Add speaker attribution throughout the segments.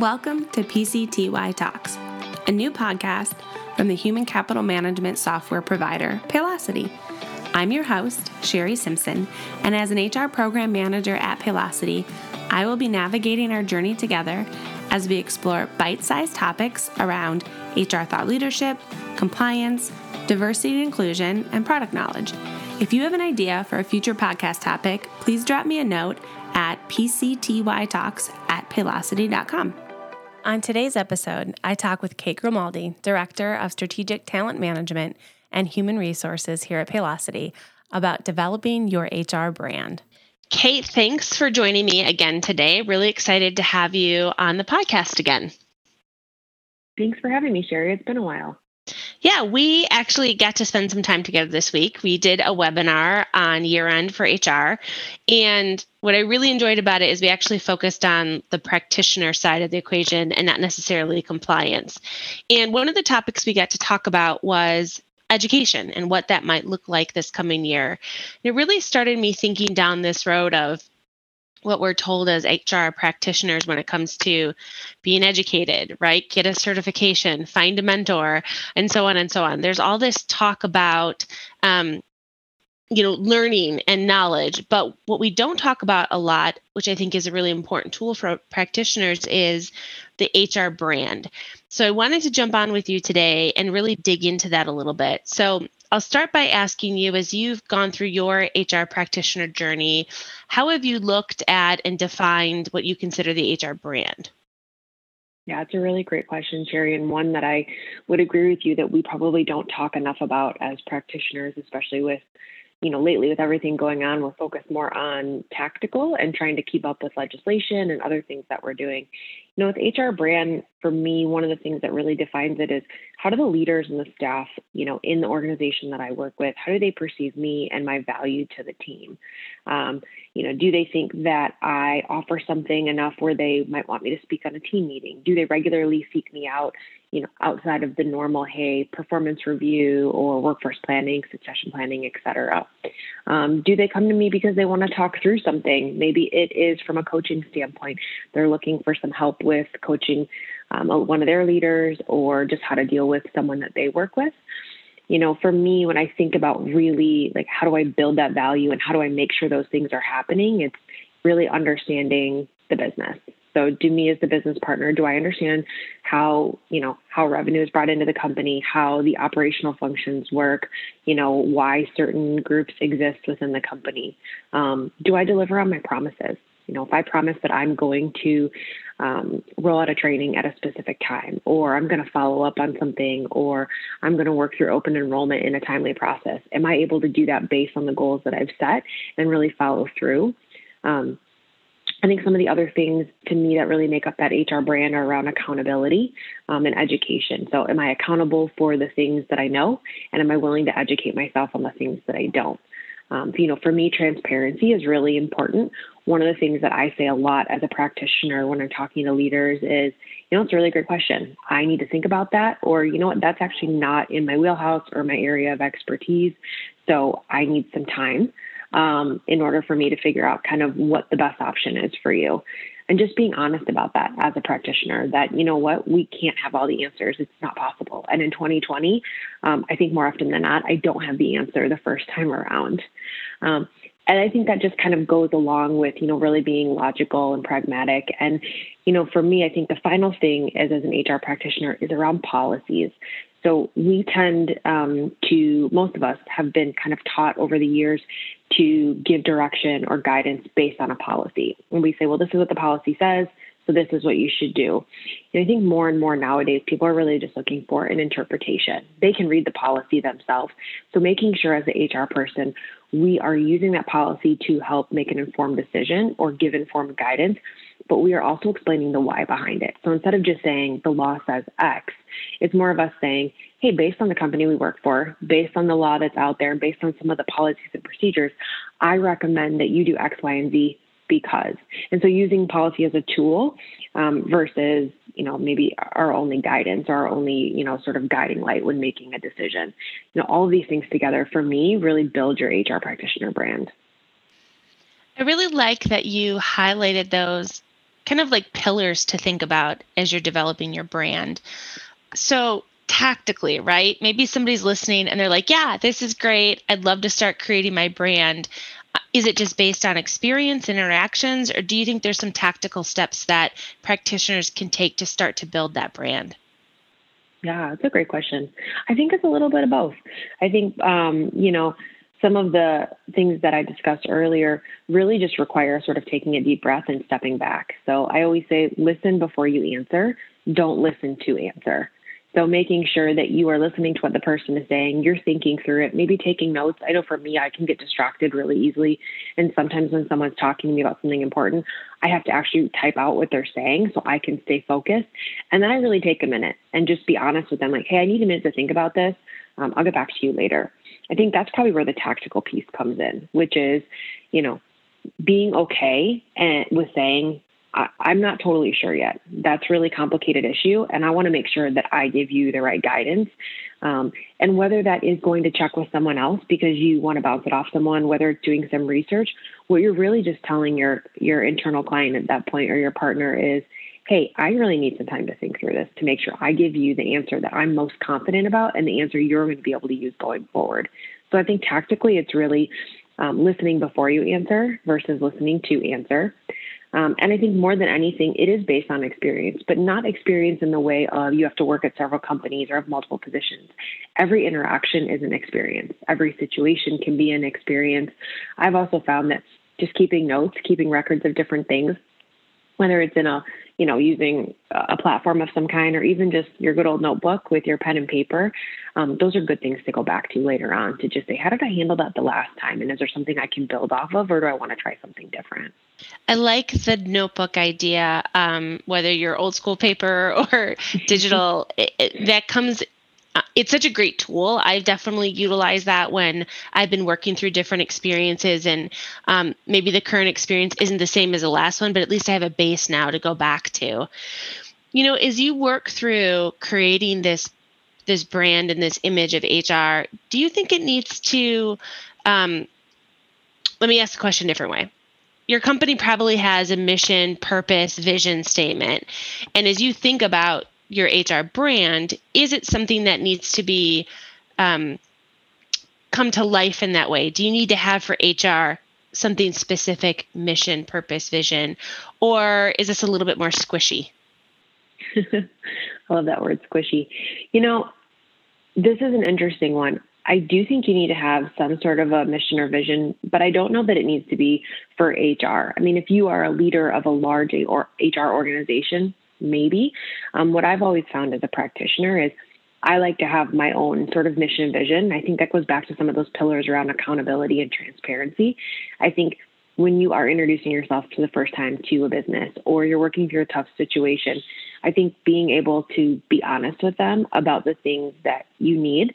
Speaker 1: Welcome to PCTY Talks, a new podcast from the human capital management software provider, Paylocity. I'm your host, Sherry Simpson, and as an HR program manager at Paylocity, I will be navigating our journey together as we explore bite sized topics around HR thought leadership, compliance, diversity and inclusion, and product knowledge. If you have an idea for a future podcast topic, please drop me a note at pctytalks at paylocity.com. On today's episode, I talk with Kate Grimaldi, Director of Strategic Talent Management and Human Resources here at Paylocity, about developing your HR brand. Kate, thanks for joining me again today. Really excited to have you on the podcast again.
Speaker 2: Thanks for having me, Sherry. It's been a while.
Speaker 1: Yeah, we actually got to spend some time together this week. We did a webinar on year end for HR. And what I really enjoyed about it is we actually focused on the practitioner side of the equation and not necessarily compliance. And one of the topics we got to talk about was education and what that might look like this coming year. And it really started me thinking down this road of what we're told as HR practitioners when it comes to being educated, right? Get a certification, find a mentor, and so on and so on. There's all this talk about, um, you know, learning and knowledge, but what we don't talk about a lot, which I think is a really important tool for practitioners, is the HR brand. So I wanted to jump on with you today and really dig into that a little bit. So I'll start by asking you as you've gone through your HR practitioner journey, how have you looked at and defined what you consider the HR brand?
Speaker 2: Yeah, it's a really great question, Sherry, and one that I would agree with you that we probably don't talk enough about as practitioners, especially with you know, lately with everything going on, we're focused more on tactical and trying to keep up with legislation and other things that we're doing. You know, with HR brand, for me, one of the things that really defines it is how do the leaders and the staff, you know, in the organization that I work with, how do they perceive me and my value to the team? Um, you know, do they think that I offer something enough where they might want me to speak on a team meeting? Do they regularly seek me out you know, outside of the normal, hey, performance review or workforce planning, succession planning, et cetera? Um, do they come to me because they want to talk through something? Maybe it is from a coaching standpoint. They're looking for some help with coaching um, one of their leaders or just how to deal with someone that they work with. You know, for me, when I think about really like how do I build that value and how do I make sure those things are happening, it's really understanding the business. So do me as the business partner, do I understand how, you know, how revenue is brought into the company, how the operational functions work, you know, why certain groups exist within the company? Um, do I deliver on my promises? You know, if I promise that I'm going to um, roll out a training at a specific time, or I'm going to follow up on something, or I'm going to work through open enrollment in a timely process, am I able to do that based on the goals that I've set and really follow through? Um, I think some of the other things to me that really make up that HR brand are around accountability um, and education. So, am I accountable for the things that I know, and am I willing to educate myself on the things that I don't? Um, you know, for me, transparency is really important. One of the things that I say a lot as a practitioner when I'm talking to leaders is, you know, it's a really great question. I need to think about that, or you know what, that's actually not in my wheelhouse or my area of expertise. So, I need some time um, in order for me to figure out kind of what the best option is for you. And just being honest about that as a practitioner that, you know what, we can't have all the answers. It's not possible. And in 2020, um, I think more often than not, I don't have the answer the first time around. Um, and I think that just kind of goes along with, you know, really being logical and pragmatic. And, you know, for me, I think the final thing is as an HR practitioner is around policies. So we tend um, to, most of us have been kind of taught over the years to give direction or guidance based on a policy. And we say, well, this is what the policy says, so this is what you should do. And I think more and more nowadays, people are really just looking for an interpretation. They can read the policy themselves. So making sure as an HR person, we are using that policy to help make an informed decision or give informed guidance but we are also explaining the why behind it. So instead of just saying the law says X, it's more of us saying, hey, based on the company we work for, based on the law that's out there, and based on some of the policies and procedures, I recommend that you do X, Y, and Z because. And so using policy as a tool um, versus, you know, maybe our only guidance or our only, you know, sort of guiding light when making a decision. You know, all of these things together for me really build your HR practitioner brand.
Speaker 1: I really like that you highlighted those kind of like pillars to think about as you're developing your brand. So, tactically, right? Maybe somebody's listening and they're like, yeah, this is great. I'd love to start creating my brand. Uh, is it just based on experience, interactions, or do you think there's some tactical steps that practitioners can take to start to build that brand?
Speaker 2: Yeah, it's a great question. I think it's a little bit of both. I think, um, you know, some of the things that I discussed earlier really just require sort of taking a deep breath and stepping back. So I always say, listen before you answer. Don't listen to answer. So making sure that you are listening to what the person is saying, you're thinking through it, maybe taking notes. I know for me, I can get distracted really easily. And sometimes when someone's talking to me about something important, I have to actually type out what they're saying so I can stay focused. And then I really take a minute and just be honest with them, like, hey, I need a minute to think about this. Um, I'll get back to you later. I think that's probably where the tactical piece comes in, which is, you know, being okay and with saying, I, am not totally sure yet. That's really complicated issue, and I want to make sure that I give you the right guidance. Um, and whether that is going to check with someone else because you want to bounce it off someone, whether it's doing some research, what you're really just telling your your internal client at that point or your partner is, hey, I really need some time to think through this to make sure I give you the answer that I'm most confident about and the answer you're going to be able to use going forward. So I think tactically, it's really um, listening before you answer versus listening to answer. Um, and I think more than anything, it is based on experience, but not experience in the way of you have to work at several companies or have multiple positions. Every interaction is an experience. Every situation can be an experience. I've also found that just keeping notes, keeping records of different things, whether it's in a you know, using a platform of some kind or even just your good old notebook with your pen and paper, um, those are good things to go back to later on to just say, how did I handle that the last time? And is there something I can build off of, or do I want to try something different?
Speaker 1: I like the notebook idea, um, whether you're old school paper or digital, it, it, that comes it's such a great tool. I've definitely utilized that when I've been working through different experiences, and um, maybe the current experience isn't the same as the last one, but at least I have a base now to go back to. You know, as you work through creating this this brand and this image of HR, do you think it needs to? Um, let me ask the question a different way your company probably has a mission, purpose, vision statement. And as you think about your HR brand, is it something that needs to be um, come to life in that way? Do you need to have for HR something specific, mission, purpose, vision, or is this a little bit more squishy?
Speaker 2: I love that word, squishy. You know, this is an interesting one. I do think you need to have some sort of a mission or vision, but I don't know that it needs to be for HR. I mean, if you are a leader of a large HR organization, maybe. Um, what I've always found as a practitioner is I like to have my own sort of mission and vision. I think that goes back to some of those pillars around accountability and transparency. I think when you are introducing yourself to the first time to a business or you're working through a tough situation, I think being able to be honest with them about the things that you need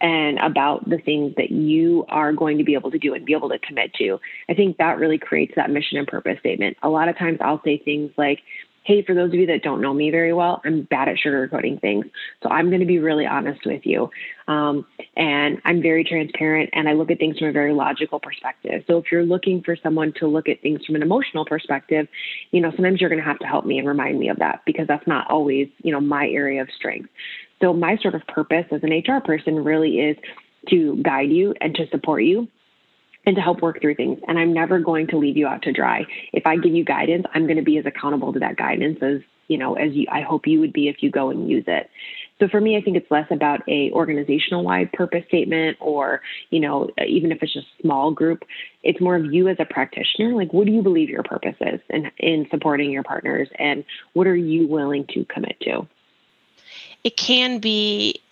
Speaker 2: and about the things that you are going to be able to do and be able to commit to. I think that really creates that mission and purpose statement. A lot of times I'll say things like, hey, for those of you that don't know me very well, I'm bad at sugarcoating things. So I'm going to be really honest with you. Um, and I'm very transparent and I look at things from a very logical perspective. So if you're looking for someone to look at things from an emotional perspective, you know, sometimes you're going to have to help me and remind me of that because that's not always, you know, my area of strength. So my sort of purpose as an HR person really is to guide you and to support you and to help work through things. And I'm never going to leave you out to dry. If I give you guidance, I'm going to be as accountable to that guidance as you know as you, I hope you would be if you go and use it. So for me, I think it's less about a organizational wide purpose statement or, you know, even if it's just small group, it's more of you as a practitioner. Like, what do you believe your purpose is in, in supporting your partners and what are you willing to commit to?
Speaker 1: It can be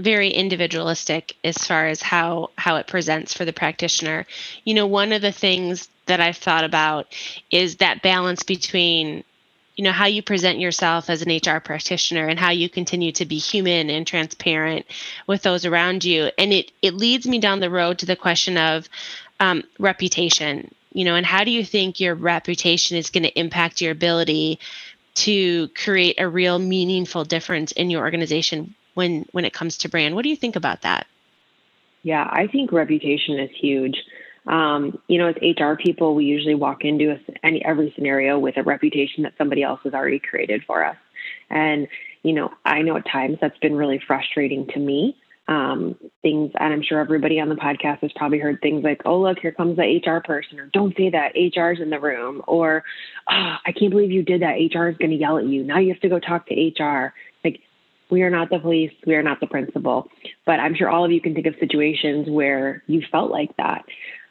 Speaker 1: very individualistic as far as how how it presents for the practitioner. You know, one of the things that I've thought about is that balance between you know how you present yourself as an HR practitioner and how you continue to be human and transparent with those around you. And it it leads me down the road to the question of um, reputation. You know, and how do you think your reputation is going to impact your ability to create a real meaningful difference in your organization when when it comes to brand. What do you think about that?
Speaker 2: Yeah, I think reputation is huge. Um, you know, as HR people, we usually walk into a, any every scenario with a reputation that somebody else has already created for us. And you know, I know at times that's been really frustrating to me. Um, things, and I'm sure everybody on the podcast has probably heard things like, "Oh, look, here comes the HR person," or "Don't say that, HR's in the room," or oh, "I can't believe you did that. HR is going to yell at you. Now you have to go talk to HR." We are not the police, we are not the principal, but I'm sure all of you can think of situations where you felt like that.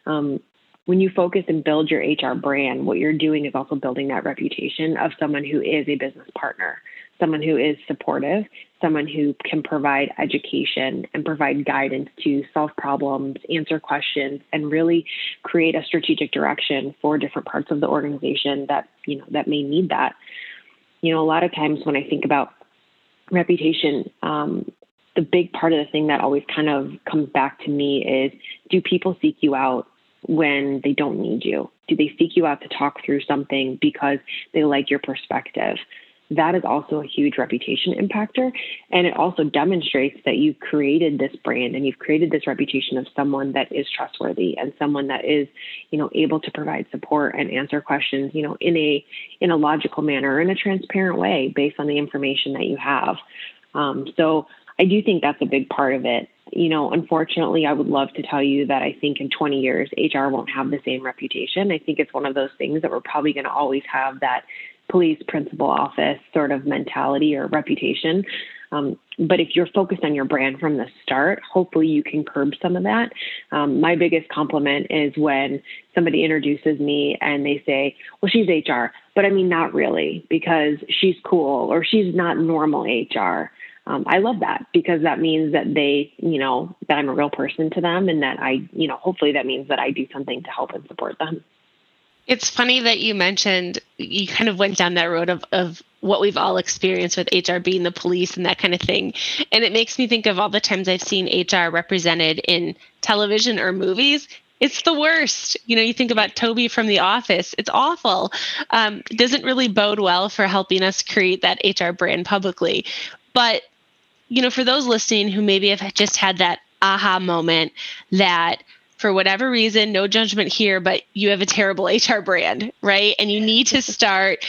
Speaker 2: Um, when you focus and build your HR brand, what you're doing is also building that reputation of someone who is a business partner, someone who is supportive, someone who can provide education and provide guidance to solve problems, answer questions, and really create a strategic direction for different parts of the organization that you know that may need that. You know, a lot of times when I think about reputation, um, the big part of the thing that always kind of comes back to me is do people seek you out when they don't need you? Do they seek you out to talk through something because they like your perspective? That is also a huge reputation impactor. And it also demonstrates that you've created this brand and you've created this reputation of someone that is trustworthy and someone that is, you know, able to provide support and answer questions, you know, in a in a logical manner, in a transparent way based on the information that you have. Um, so I do think that's a big part of it you know, unfortunately, I would love to tell you that I think in 20 years, HR won't have the same reputation. I think it's one of those things that we're probably going to always have that police principal office sort of mentality or reputation. Um, but if you're focused on your brand from the start, hopefully you can curb some of that. Um, my biggest compliment is when somebody introduces me and they say, Well, she's HR, but I mean, not really, because she's cool or she's not normal HR um, I love that because that means that they, you know, that I'm a real person to them and that I, you know, hopefully that means that I do something to help and support them.
Speaker 1: It's funny that you mentioned you kind of went down that road of, of what we've all experienced with HR being the police and that kind of thing. And it makes me think of all the times I've seen HR represented in television or movies. It's the worst. You know, you think about Toby from The Office, it's awful. Um, it doesn't really bode well for helping us create that HR brand publicly. But you know, for those listening who maybe have just had that aha moment that for whatever reason, no judgment here, but you have a terrible HR brand, right? And you need to start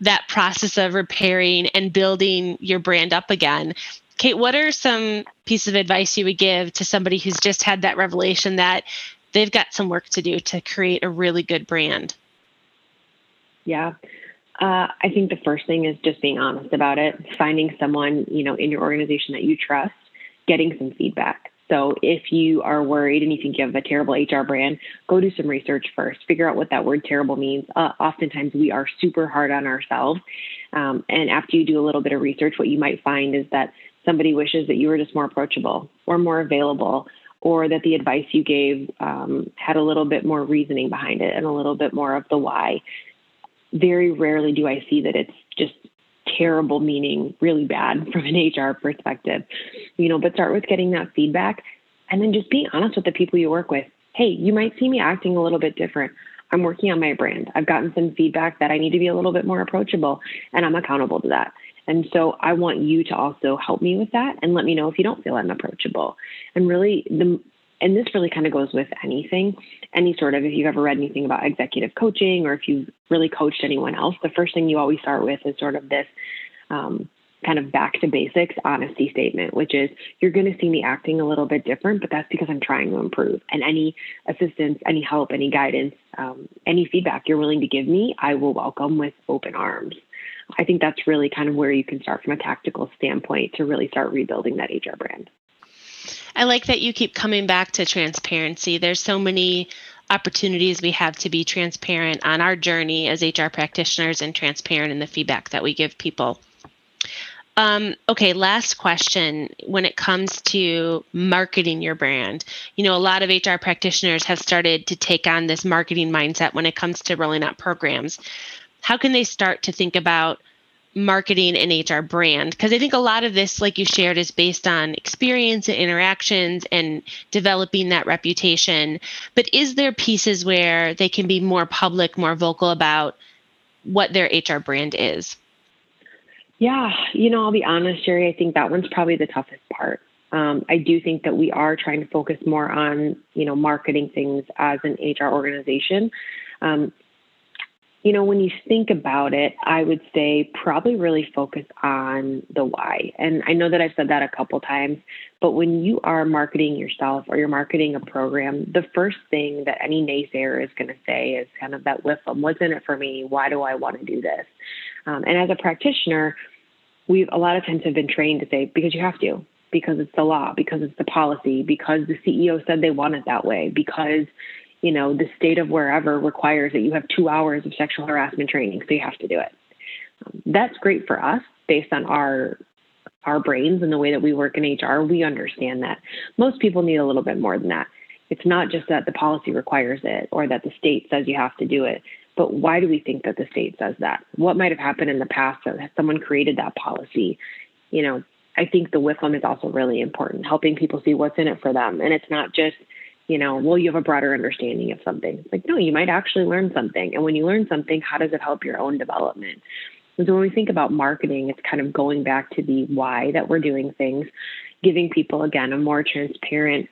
Speaker 1: that process of repairing and building your brand up again. Kate, what are some pieces of advice you would give to somebody who's just had that revelation that they've got some work to do to create a really good brand?
Speaker 2: Yeah. Uh, I think the first thing is just being honest about it, finding someone, you know, in your organization that you trust, getting some feedback. So if you are worried and you think you have a terrible HR brand, go do some research first. Figure out what that word terrible means. Uh, oftentimes we are super hard on ourselves. Um, and after you do a little bit of research, what you might find is that somebody wishes that you were just more approachable or more available or that the advice you gave um, had a little bit more reasoning behind it and a little bit more of the why very rarely do I see that it's just terrible meaning really bad from an HR perspective. You know, but start with getting that feedback and then just be honest with the people you work with. Hey, you might see me acting a little bit different. I'm working on my brand. I've gotten some feedback that I need to be a little bit more approachable and I'm accountable to that. And so I want you to also help me with that and let me know if you don't feel I'm approachable. And really the and this really kind of goes with anything, any sort of, if you've ever read anything about executive coaching or if you've really coached anyone else, the first thing you always start with is sort of this um, kind of back to basics honesty statement, which is you're going to see me acting a little bit different, but that's because I'm trying to improve. And any assistance, any help, any guidance, um, any feedback you're willing to give me, I will welcome with open arms. I think that's really kind of where you can start from a tactical standpoint to really start rebuilding that HR brand.
Speaker 1: I like that you keep coming back to transparency. There's so many opportunities we have to be transparent on our journey as HR practitioners and transparent in the feedback that we give people. Um, okay, last question. When it comes to marketing your brand, you know, a lot of HR practitioners have started to take on this marketing mindset when it comes to rolling out programs. How can they start to think about marketing and HR brand? Because I think a lot of this, like you shared, is based on experience and interactions and developing that reputation. But is there pieces where they can be more public, more vocal about what their HR brand is?
Speaker 2: Yeah, you know, I'll be honest, Sherry, I think that one's probably the toughest part. Um, I do think that we are trying to focus more on, you know, marketing things as an HR organization. Um, you know, when you think about it, I would say probably really focus on the why. And I know that I've said that a couple times, but when you are marketing yourself or you're marketing a program, the first thing that any naysayer is going to say is kind of that WIFM, what's in it for me? Why do I want to do this? Um, and as a practitioner, we've a lot of times have been trained to say, because you have to, because it's the law, because it's the policy, because the CEO said they want it that way, because you know, the state of wherever requires that you have two hours of sexual harassment training, so you have to do it. Um, that's great for us based on our our brains and the way that we work in HR. We understand that most people need a little bit more than that. It's not just that the policy requires it or that the state says you have to do it, but why do we think that the state says that? What might have happened in the past that someone created that policy? You know, I think the WIFM is also really important, helping people see what's in it for them. And it's not just you know, well, you have a broader understanding of something. It's like, no, you might actually learn something. And when you learn something, how does it help your own development? And so when we think about marketing, it's kind of going back to the why that we're doing things, giving people, again, a more transparent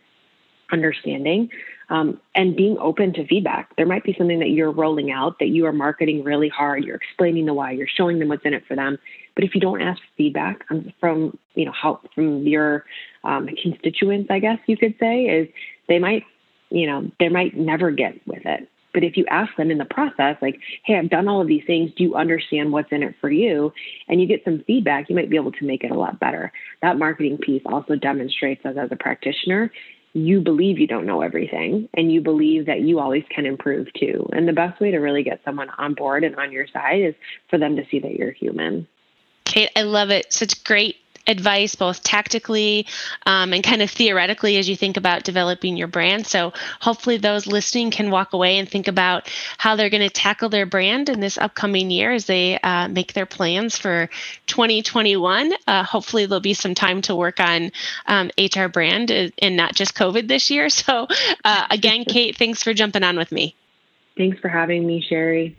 Speaker 2: understanding um, and being open to feedback. There might be something that you're rolling out that you are marketing really hard. You're explaining the why. You're showing them what's in it for them. But if you don't ask feedback from you know how from your um, constituents, I guess you could say, is they might, you know, they might never get with it. But if you ask them in the process, like, hey, I've done all of these things. Do you understand what's in it for you? And you get some feedback, you might be able to make it a lot better. That marketing piece also demonstrates that as a practitioner, you believe you don't know everything and you believe that you always can improve too. And the best way to really get someone on board and on your side is for them to see that you're human.
Speaker 1: Kate, I love it. Such great advice, both tactically um, and kind of theoretically, as you think about developing your brand. So, hopefully, those listening can walk away and think about how they're going to tackle their brand in this upcoming year as they uh, make their plans for 2021. Uh, hopefully, there'll be some time to work on um, HR brand uh, and not just COVID this year. So, uh, again, Kate, thanks for jumping on with me.
Speaker 2: Thanks for having me, Sherry.